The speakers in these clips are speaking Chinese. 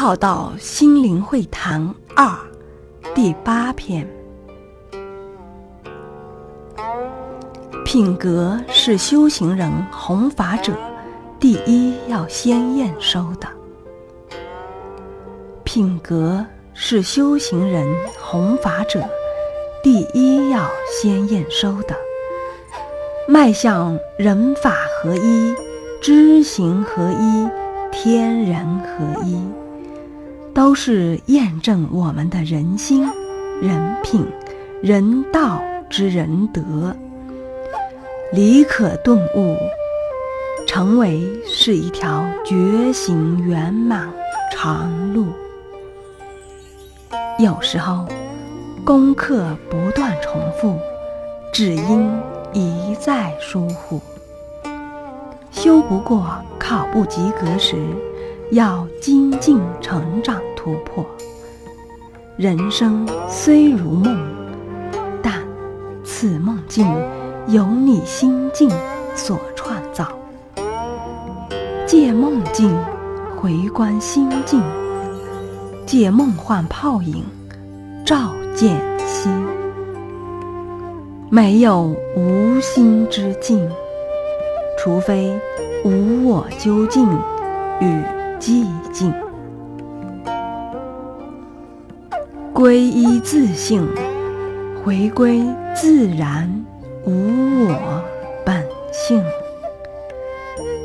浩道心灵会谈二第八篇。品格是修行人弘法者第一要先验收的。品格是修行人弘法者第一要先验收的。迈向人法合一、知行合一、天人合一，都是验证我们的人心、人品、人道之仁德。理可顿悟，成为是一条觉醒圆满长路。有时候，功课不断重复，只因一再疏忽。修不过、考不及格时，要精进成长突破。人生虽如梦，但此梦境。由你心境所创造，借梦境回观心境，借梦幻泡影照见心。没有无心之境，除非无我究竟与寂静。皈依自性，回归自然。无我本性，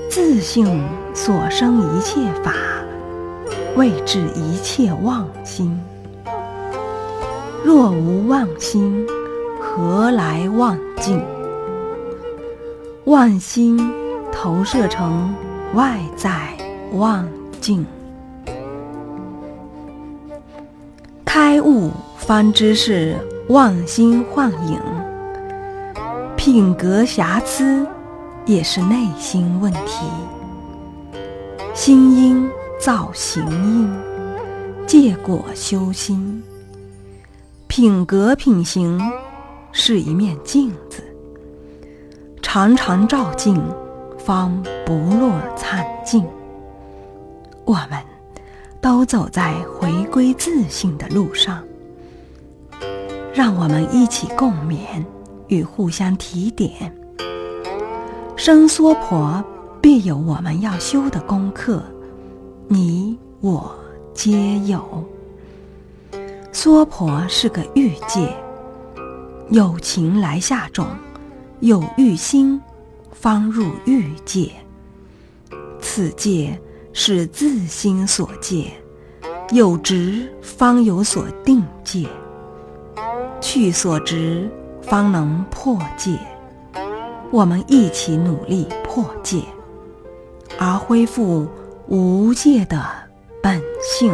自性所生一切法，谓之一切妄心。若无妄心，何来妄境？妄心投射成外在妄境，开悟方知是妄心幻影。品格瑕疵，也是内心问题。心因造行因，借果修心。品格品行是一面镜子，常常照镜，方不落惨境。我们都走在回归自信的路上，让我们一起共勉。与互相提点，生娑婆必有我们要修的功课，你我皆有。娑婆是个欲界，有情来下种，有欲心方入欲界。此界是自心所界，有执方有所定界，去所执。方能破戒，我们一起努力破戒，而恢复无戒的本性。